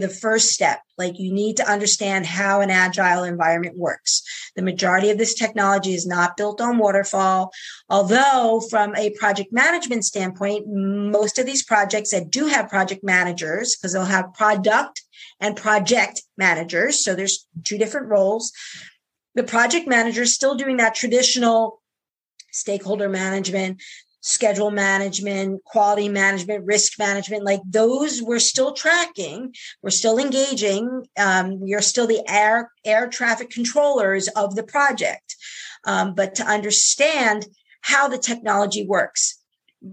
the first step. Like you need to understand how an agile environment works. The majority of this technology is not built on waterfall. Although from a project management standpoint, most of these projects that do have project managers, because they'll have product and project managers. So there's two different roles. The project manager is still doing that traditional stakeholder management, schedule management, quality management, risk management, like those we're still tracking, we're still engaging. Um, are still the air air traffic controllers of the project. Um, but to understand how the technology works.